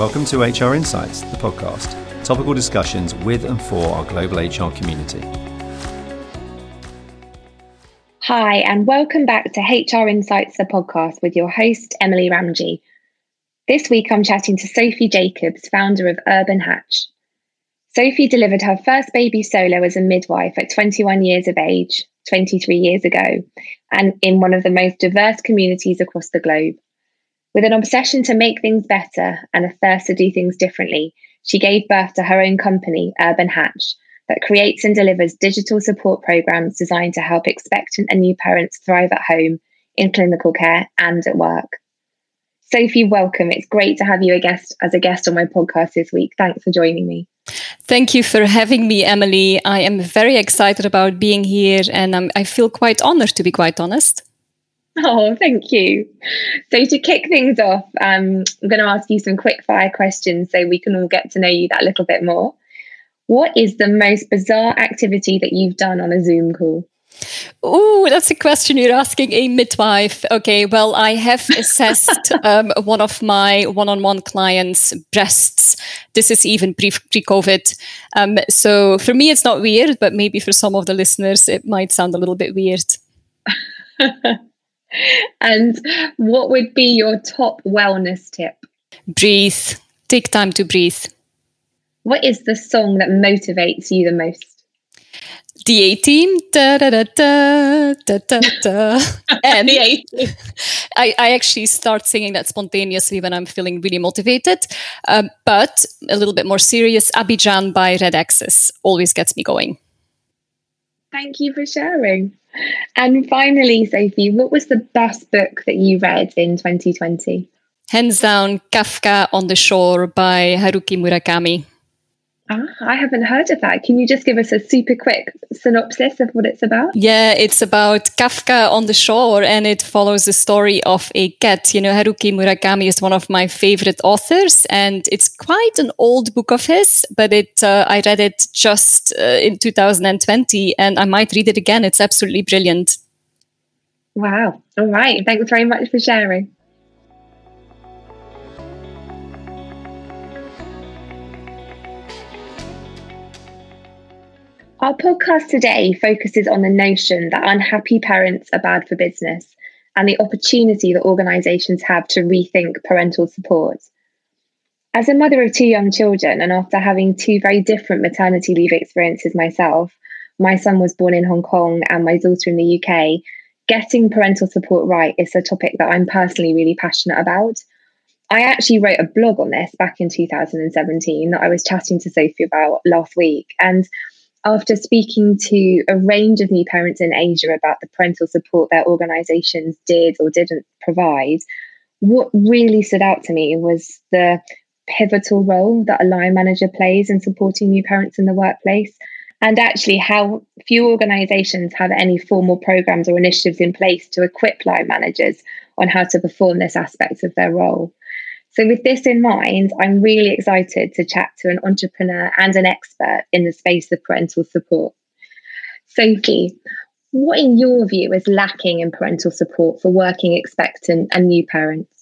Welcome to HR Insights, the podcast, topical discussions with and for our global HR community. Hi, and welcome back to HR Insights, the podcast with your host, Emily Ramji. This week, I'm chatting to Sofie Jacobs, founder of Urban Hatch. Sofie delivered her first baby solo as a midwife at 21 years of age, 23 years ago, and in one of the most diverse communities across the globe. With an obsession to make things better and a thirst to do things differently, she gave birth to her own company, Urban Hatch, that creates and delivers digital support programs designed to help expectant and new parents thrive at home, in clinical care, and at work. Sofie, welcome. It's great to have you a guest as a guest on my podcast this week. Thanks for joining me. Thank you for having me, Emily. I am very excited about being here and um, I feel quite honored, to be quite honest. Oh, thank you. So, to kick things off, um, I'm going to ask you some quick fire questions so we can all get to know you that little bit more. What is the most bizarre activity that you've done on a Zoom call? Oh, that's a question you're asking a midwife. Okay, well, I have assessed um, one of my one-on-one clients' breasts. This is even pre- pre-COVID. Um, so for me, it's not weird, but maybe for some of the listeners, it might sound a little bit weird. and what would be your top wellness tip? Breathe. Take time to breathe. What is the song that motivates you the most? The A Team. Da, da, da, da, da, da, and the A Team. I, I actually start singing that spontaneously when I'm feeling really motivated. Um, but a little bit more serious, Abidjan by Red Axes always gets me going. Thank you for sharing. And finally, Sofie, what was the best book that you read in 2020? Hands down, Kafka on the Shore by Haruki Murakami. Ah, I haven't heard of that. Can you just give us a super quick synopsis of what it's about? Yeah, it's about Kafka on the shore and it follows the story of a cat. You know, Haruki Murakami is one of my favorite authors and it's quite an old book of his, but it uh, I read it just uh, in 2020 and I might read it again. It's absolutely brilliant. Wow. All right. Thanks very much for sharing. Our podcast today focuses on the notion that unhappy parents are bad for business and the opportunity that organisations have to rethink parental support. As a mother of two young children, and after having two very different maternity leave experiences myself, my son was born in Hong Kong and my daughter in the UK, getting parental support right is a topic that I'm personally really passionate about. I actually wrote a blog on this back in 2017 that I was chatting to Sophie about last week. And after speaking to a range of new parents in Asia about the parental support their organizations did or didn't provide, what really stood out to me was the pivotal role that a line manager plays in supporting new parents in the workplace. And actually, how few organizations have any formal programs or initiatives in place to equip line managers on how to perform this aspect of their role. So, with this in mind, I'm really excited to chat to an entrepreneur and an expert in the space of parental support. Sofie, what, in your view, is lacking in parental support for working expectant and new parents?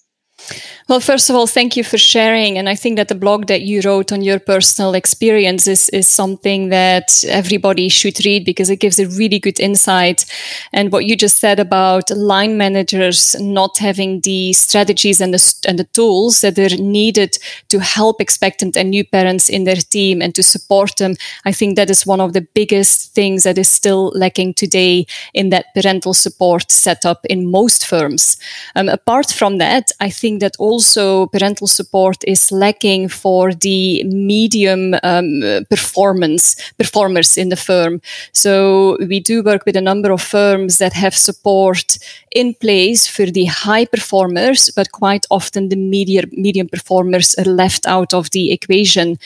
Well, first of all, thank you for sharing. And I think that the blog that you wrote on your personal experience is, is something that everybody should read because it gives a really good insight. And what you just said about line managers not having the strategies and the, and the tools that are needed to help expectant and new parents in their team and to support them, I think that is one of the biggest things that is still lacking today in that parental support setup in most firms. Um, apart from that, I think that also parental support is lacking for the medium um, performance performers in the firm. So we do work with a number of firms that have support in place for the high performers, but quite often the medium medium performers are left out of the equation.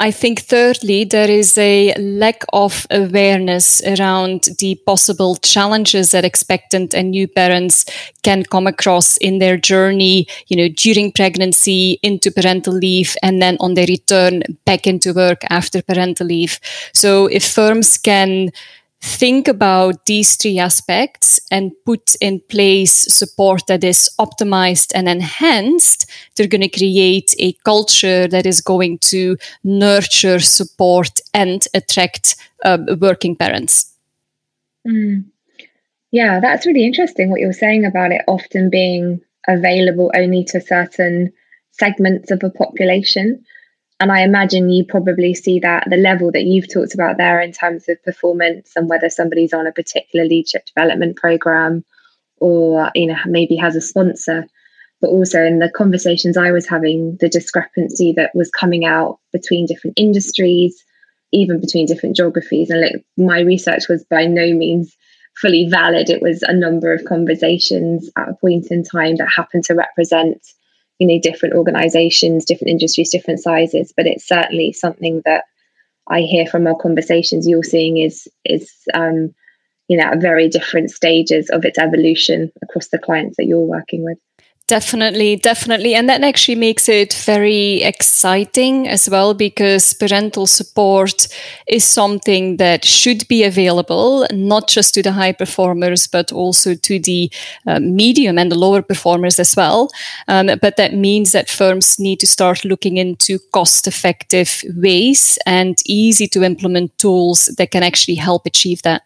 I think thirdly, there is a lack of awareness around the possible challenges that expectant and new parents can come across in their journey, you know, during pregnancy, into parental leave, and then on their return back into work after parental leave. So if firms can think about these three aspects and put in place support that is optimized and enhanced, they're going to create a culture that is going to nurture, support, and attract uh, working parents. Mm. Yeah, that's really interesting what you're saying about it often being available only to certain segments of a population. And I imagine you probably see that the level that you've talked about there in terms of performance and whether somebody's on a particular leadership development program or you know maybe has a sponsor but also in the conversations I was having, the discrepancy that was coming out between different industries, even between different geographies. And like, my research was by no means fully valid. It was a number of conversations at a point in time that happened to represent you know different organizations different industries different sizes but it's certainly something that i hear from our conversations you're seeing is is um, you know at very different stages of its evolution across the clients that you're working with Definitely, definitely. And that actually makes it very exciting as well because parental support is something that should be available, not just to the high performers, but also to the uh, medium and the lower performers as well. Um, but that means that firms need to start looking into cost effective ways and easy to implement tools that can actually help achieve that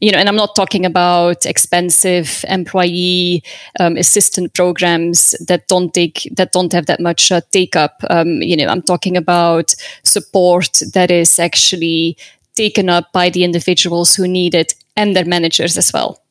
you know, and I'm not talking about expensive employee um, assistant programs that don't take that don't have that much uh, take up. Um, you know, I'm talking about support that is actually taken up by the individuals who need it and their managers as well.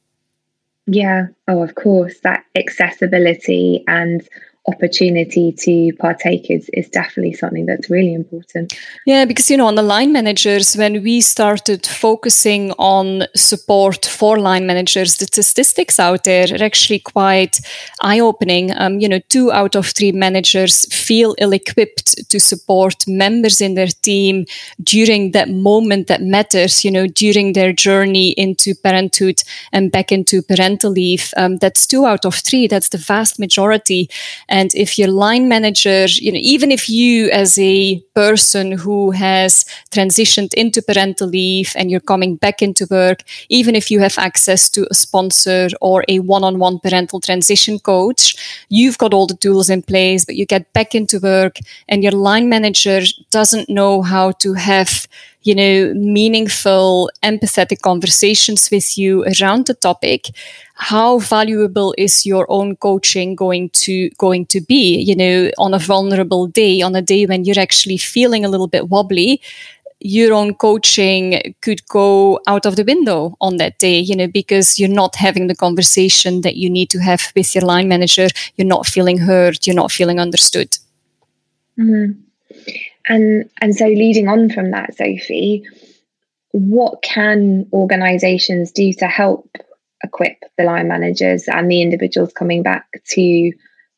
Yeah. Oh, of course, that accessibility and opportunity to partake is, is definitely something that's really important. Yeah, because, you know, on the line managers, when we started focusing on support for line managers, the statistics out there are actually quite eye opening. Um, you know, two out of three managers feel ill equipped to support members in their team during that moment that matters, you know, during their journey into parenthood and back into parental leave. Um, that's two out of three. That's the vast majority. And if your line manager, you know, even if you as a person who has transitioned into parental leave and you're coming back into work, even if you have access to a sponsor or a one-on-one parental transition coach, you've got all the tools in place, but you get back into work and your line manager doesn't know how to have you know, meaningful, empathetic conversations with you around the topic, how valuable is your own coaching going to going to be? You know, on a vulnerable day, on a day when you're actually feeling a little bit wobbly, your own coaching could go out of the window on that day, you know, because you're not having the conversation that you need to have with your line manager. You're not feeling heard. You're not feeling understood. Mm-hmm. And and so leading on from that, Sofie, what can organizations do to help equip the line managers and the individuals coming back to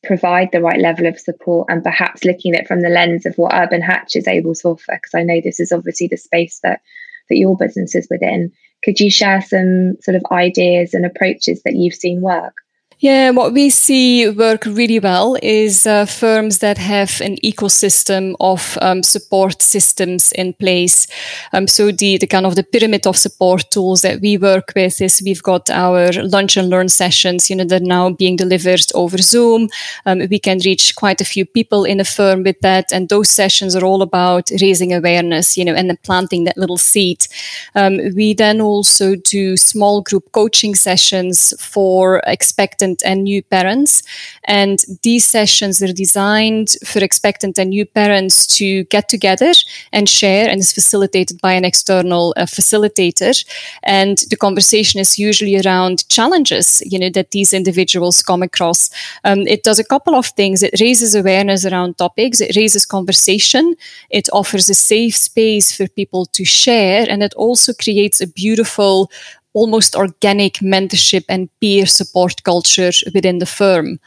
provide the right level of support and perhaps looking at it from the lens of what Urban Hatch is able to offer? Because I know this is obviously the space that that your business is within. Could you share some sort of ideas and approaches that you've seen work? Yeah, what we see work really well is uh, firms that have an ecosystem of um, support systems in place. Um, so the, the kind of the pyramid of support tools that we work with is we've got our lunch and learn sessions, you know, they're now being delivered over Zoom. Um, we can reach quite a few people in a firm with that. And those sessions are all about raising awareness, you know, and then planting that little seed. Um, we then also do small group coaching sessions for expectant expectant and new parents. And these sessions are designed for expectant and new parents to get together and share, and is facilitated by an external uh, facilitator. And the conversation is usually around challenges, you know, that these individuals come across. Um, it does a couple of things. It raises awareness around topics. It raises conversation. It offers a safe space for people to share, and it also creates a beautiful almost organic mentorship and peer support culture within the firm.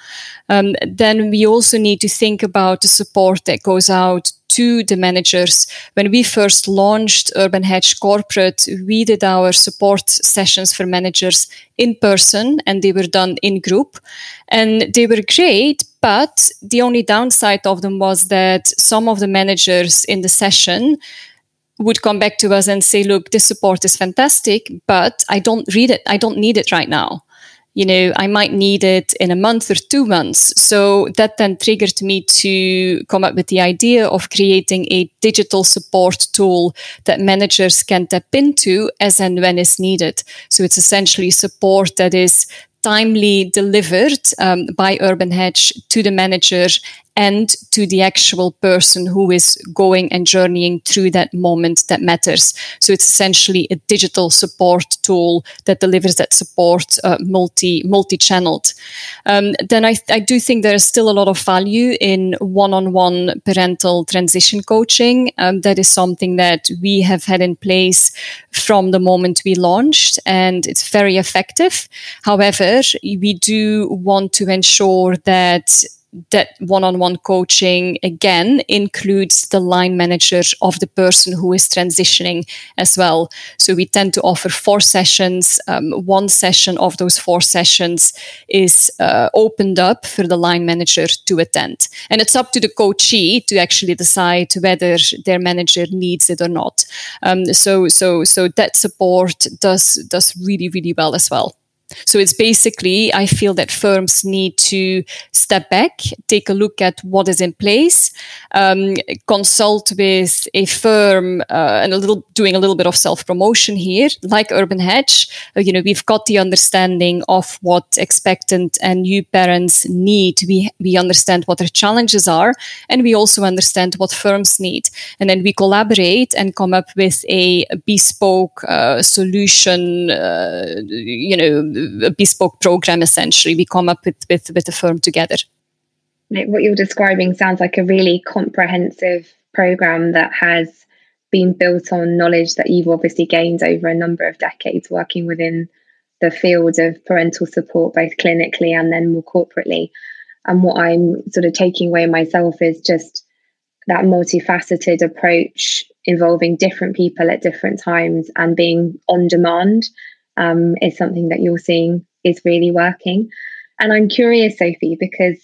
Um, then we also need to think about the support that goes out to the managers. When we first launched Urban Hatch Corporate, we did our support sessions for managers in person and they were done in group and they were great. But the only downside of them was that some of the managers in the session would come back to us and say, look, this support is fantastic, but I don't read it. I don't need it right now. You know, I might need it in a month or two months. So that then triggered me to come up with the idea of creating a digital support tool that managers can tap into as and when is needed. So it's essentially support that is timely delivered um, by Urban Hatch to the manager and to the actual person who is going and journeying through that moment that matters. So it's essentially a digital support tool that delivers that support uh, multi multi channeled. Um, then I, I do think there is still a lot of value in one on one parental transition coaching. Um, that is something that we have had in place from the moment we launched, and it's very effective. However, we do want to ensure that that one-on-one coaching again includes the line manager of the person who is transitioning as well. So we tend to offer four sessions. Um, one session of those four sessions is uh, opened up for the line manager to attend. And it's up to the coachee to actually decide whether their manager needs it or not. Um, so so so that support does does really really well as well so it's basically, I feel that firms need to step back, take a look at what is in place, um, consult with a firm, uh, and a little doing a little bit of self promotion here, like Urban Hatch. Uh, you know, we've got the understanding of what expectant and new parents need. We we understand what their challenges are, and we also understand what firms need, and then we collaborate and come up with a bespoke uh, solution. Uh, you know a bespoke program essentially we come up with with with the firm together. What you're describing sounds like a really comprehensive program that has been built on knowledge that you've obviously gained over a number of decades working within the field of parental support both clinically and then more corporately. And what i'm sort of taking away myself is just that multifaceted approach involving different people at different times and being on demand um, is something that you're seeing is really working. And I'm curious, Sofie, because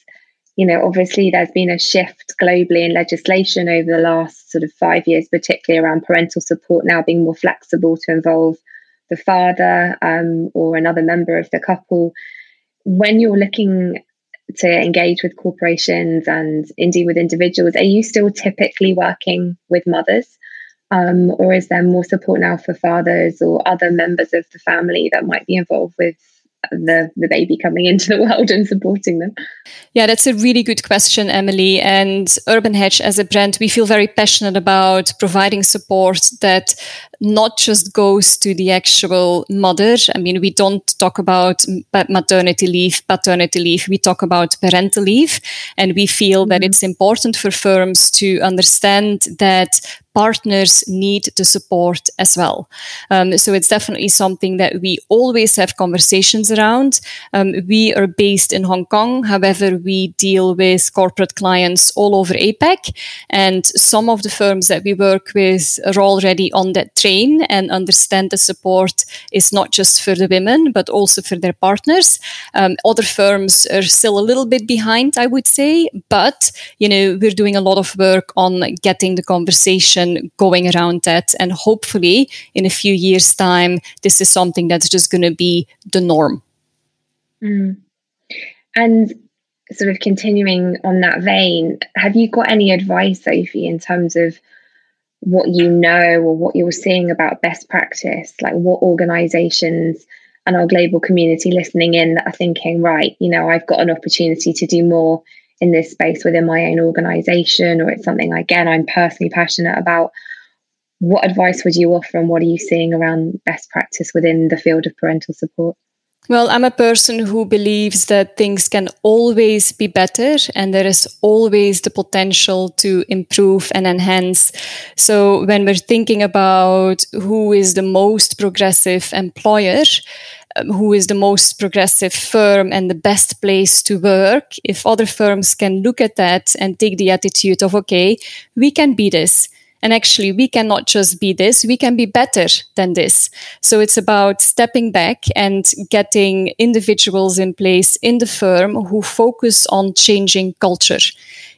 you know, obviously there's been a shift globally in legislation over the last sort of five years, particularly around parental support now being more flexible to involve the father um, or another member of the couple. When you're looking to engage with corporations and indeed with individuals, are you still typically working with mothers? Um, or is there more support now for fathers or other members of the family that might be involved with the the baby coming into the world and supporting them? Yeah, that's a really good question, Emily. And Urban Hatch as a brand, we feel very passionate about providing support that not just goes to the actual mother. I mean, we don't talk about maternity leave, paternity leave. We talk about parental leave. And we feel mm-hmm. that it's important for firms to understand that partners need the support as well. Um, so it's definitely something that we always have conversations around. Um, we are based in Hong Kong. However, we deal with corporate clients all over APAC. And some of the firms that we work with are already on that train and understand the support is not just for the women, but also for their partners. Um, other firms are still a little bit behind, I would say, but, you know, we're doing a lot of work on getting the conversation going around that. And hopefully, in a few years' time, this is something that's just going to be the norm. Mm. And sort of continuing on that vein, have you got any advice, Sofie, in terms of what you know or what you're seeing about best practice? Like what organizations and our global community listening in that are thinking, right, you know, I've got an opportunity to do more in this space within my own organization or it's something again I'm personally passionate about what advice would you offer and what are you seeing around best practice within the field of parental support well, I'm a person who believes that things can always be better and there is always the potential to improve and enhance. So when we're thinking about who is the most progressive employer, Um, who is the most progressive firm and the best place to work, if other firms can look at that and take the attitude of, okay, we can be this. And actually, we cannot just be this, we can be better than this. So it's about stepping back and getting individuals in place in the firm who focus on changing culture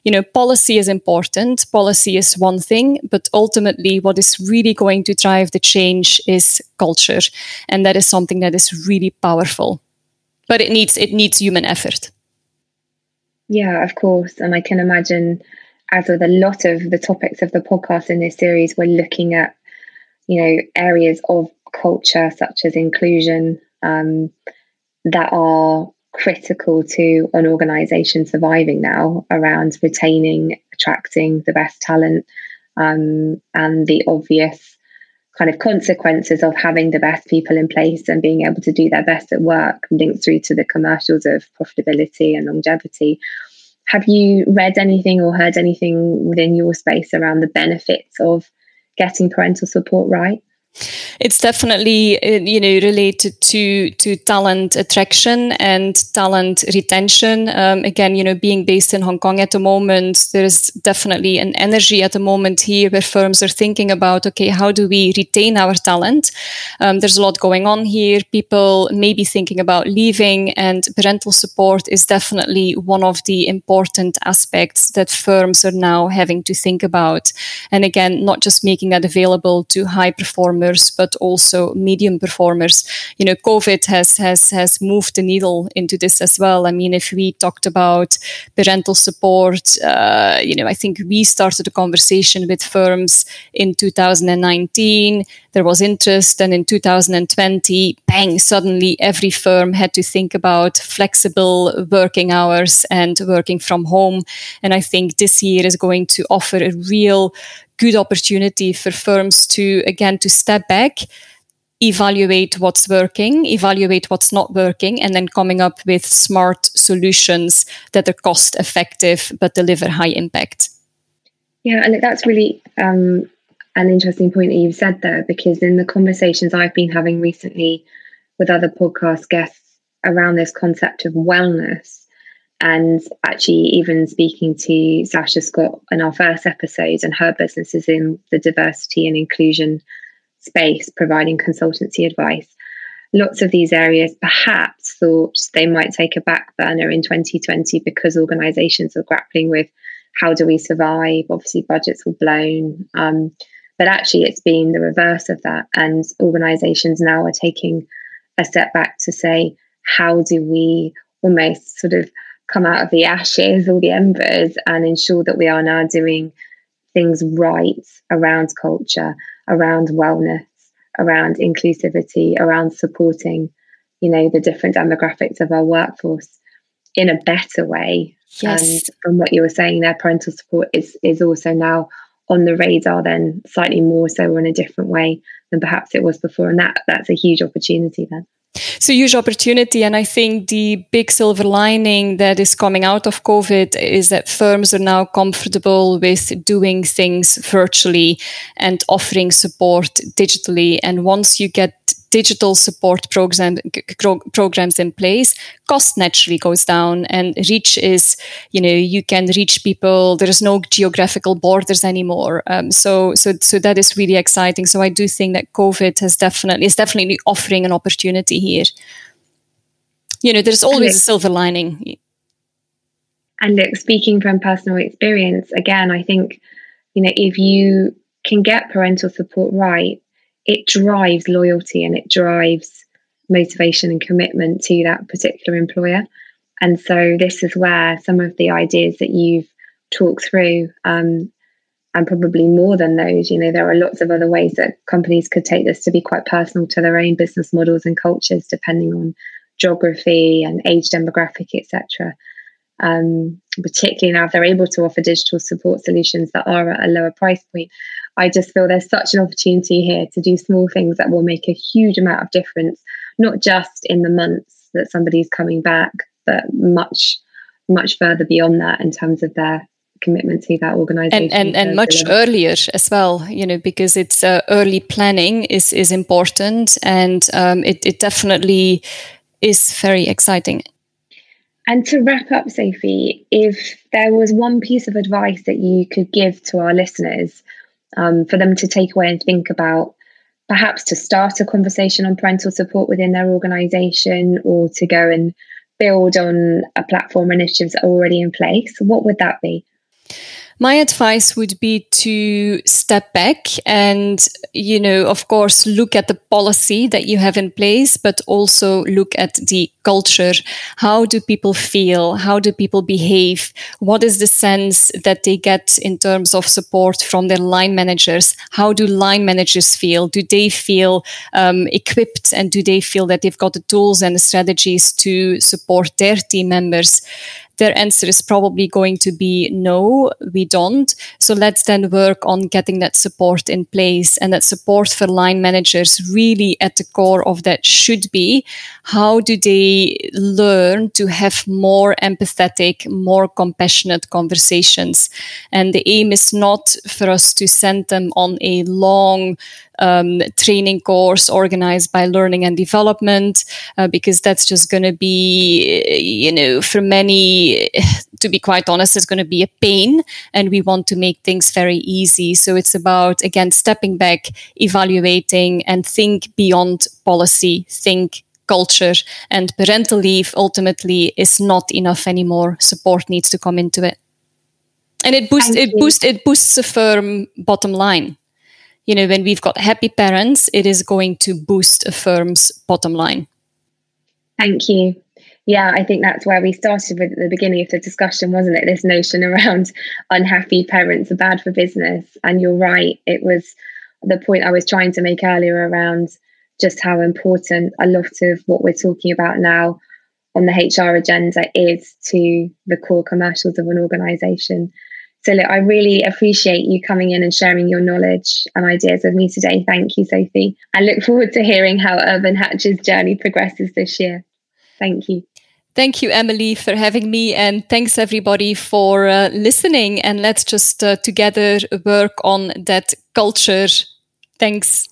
you know, policy is important. Policy is one thing, but ultimately what is really going to drive the change is culture. And that is something that is really powerful. But it needs it needs human effort. Yeah, of course. And I can imagine as with a lot of the topics of the podcast in this series, we're looking at, you know, areas of culture such as inclusion um, that are critical to an organization surviving now around retaining, attracting the best talent, um, and the obvious kind of consequences of having the best people in place and being able to do their best at work linked through to the commercials of profitability and longevity. Have you read anything or heard anything within your space around the benefits of getting parental support right? It's definitely uh, you know related to to talent attraction and talent retention. Um, again, you know, being based in Hong Kong at the moment, there's definitely an energy at the moment here where firms are thinking about okay, how do we retain our talent? Um, there's a lot going on here. People may be thinking about leaving, and parental support is definitely one of the important aspects that firms are now having to think about. And again, not just making that available to high performers performers, but also medium performers. You know, COVID has has has moved the needle into this as well. I mean, if we talked about parental support, uh, you know, I think we started a conversation with firms in 2019. There was interest, and in 2020, bang! Suddenly, every firm had to think about flexible working hours and working from home. And I think this year is going to offer a real good opportunity for firms to again to step back evaluate what's working evaluate what's not working and then coming up with smart solutions that are cost effective but deliver high impact. Yeah and that's really um, an interesting point that you've said there because in the conversations i've been having recently with other podcast guests around this concept of wellness and actually even speaking to Sasha Scott in our first episode and her business is in the diversity and inclusion space providing consultancy advice lots of these areas perhaps thought they might take a back burner in 2020 because organizations are grappling with how do we survive? Obviously budgets were blown um, but actually it's been the reverse of that. And organizations now are taking a step back to say how do we almost sort of come out of the ashes or the embers and ensure that we are now doing things right around culture, around wellness, around inclusivity, around supporting, you know, the different demographics of our workforce in a better way. Yes. And from what you were saying there, parental support is is also now on the radar then slightly more so in a different way than perhaps it was before. And that that's a huge opportunity then. It's a huge opportunity. And I think the big silver lining that is coming out of COVID is that firms are now comfortable with doing things virtually and offering support digitally. And once you get digital support program, programs in place, cost naturally goes down and reach is, you know, you can reach people. There is no geographical borders anymore. Um, so, so, so that is really exciting. So I do think that COVID has definitely, is definitely offering an opportunity here. You know, there's always a silver lining. And look, speaking from personal experience, again, I think, you know, if you can get parental support right, it drives loyalty and it drives motivation and commitment to that particular employer. And so this is where some of the ideas that you've talked through, um, and probably more than those, you know, there are lots of other ways that companies could take this to be quite personal to their own business models and cultures, depending on geography and age demographic, etc. Um, particularly now if they're able to offer digital support solutions that are at a lower price point, I just feel there's such an opportunity here to do small things that will make a huge amount of difference, not just in the months that somebody's coming back, but much, much further beyond that in terms of their commitment to that organization and and, and much earlier as well you know because it's uh, early planning is is important and um, it, it definitely is very exciting. And to wrap up sofie if there was one piece of advice that you could give to our listeners um, for them to take away and think about perhaps to start a conversation on parental support within their organization or to go and build on a platform initiatives already in place. What would that be My advice would be to step back and, you know, of course, look at the policy that you have in place, but also look at the culture. How do people feel? How do people behave? What is the sense that they get in terms of support from their line managers? How do line managers feel? Do they feel um, equipped and do they feel that they've got the tools and the strategies to support their team members? Their answer is probably going to be no, we don't. So let's then work on getting that support in place and that support for line managers really at the core of that should be how do they learn to have more empathetic, more compassionate conversations? And the aim is not for us to send them on a long um, training course organized by learning and development, uh, because that's just going to be, you know, for many, to be quite honest, it's going to be a pain. And we want to make things very easy. So it's about, again, stepping back, evaluating, and think beyond policy, think culture and parental leave ultimately is not enough anymore support needs to come into it and it boosts it boosts it boosts the firm bottom line you know, when we've got happy parents, it is going to boost a firm's bottom line. Thank you. Yeah, I think that's where we started with at the beginning of the discussion, wasn't it? This notion around unhappy parents are bad for business. And you're right, it was the point I was trying to make earlier around just how important a lot of what we're talking about now on the HR agenda is to the core commercials of an organization. So, look, I really appreciate you coming in and sharing your knowledge and ideas with me today. Thank you, Sofie. I look forward to hearing how Urban Hatch's journey progresses this year. Thank you. Thank you, Emily, for having me. And thanks, everybody, for uh, listening. And let's just uh, together work on that culture. Thanks.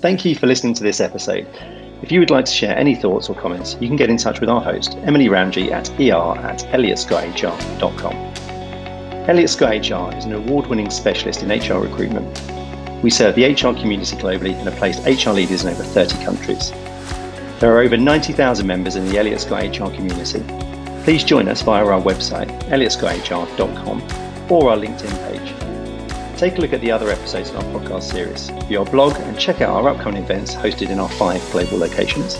Thank you for listening to this episode. If you would like to share any thoughts or comments, you can get in touch with our host, Emily Ramji, at er at elliottscotthr.com. Elliott Scott HR is an award winning specialist in HR recruitment. We serve the HR community globally and have placed HR leaders in over 30 countries. There are over 90,000 members in the Elliott Scott HR community. Please join us via our website, elliottscotthr.com, or our LinkedIn page take a look at the other episodes in our podcast series, view our blog, and check out our upcoming events hosted in our five global locations.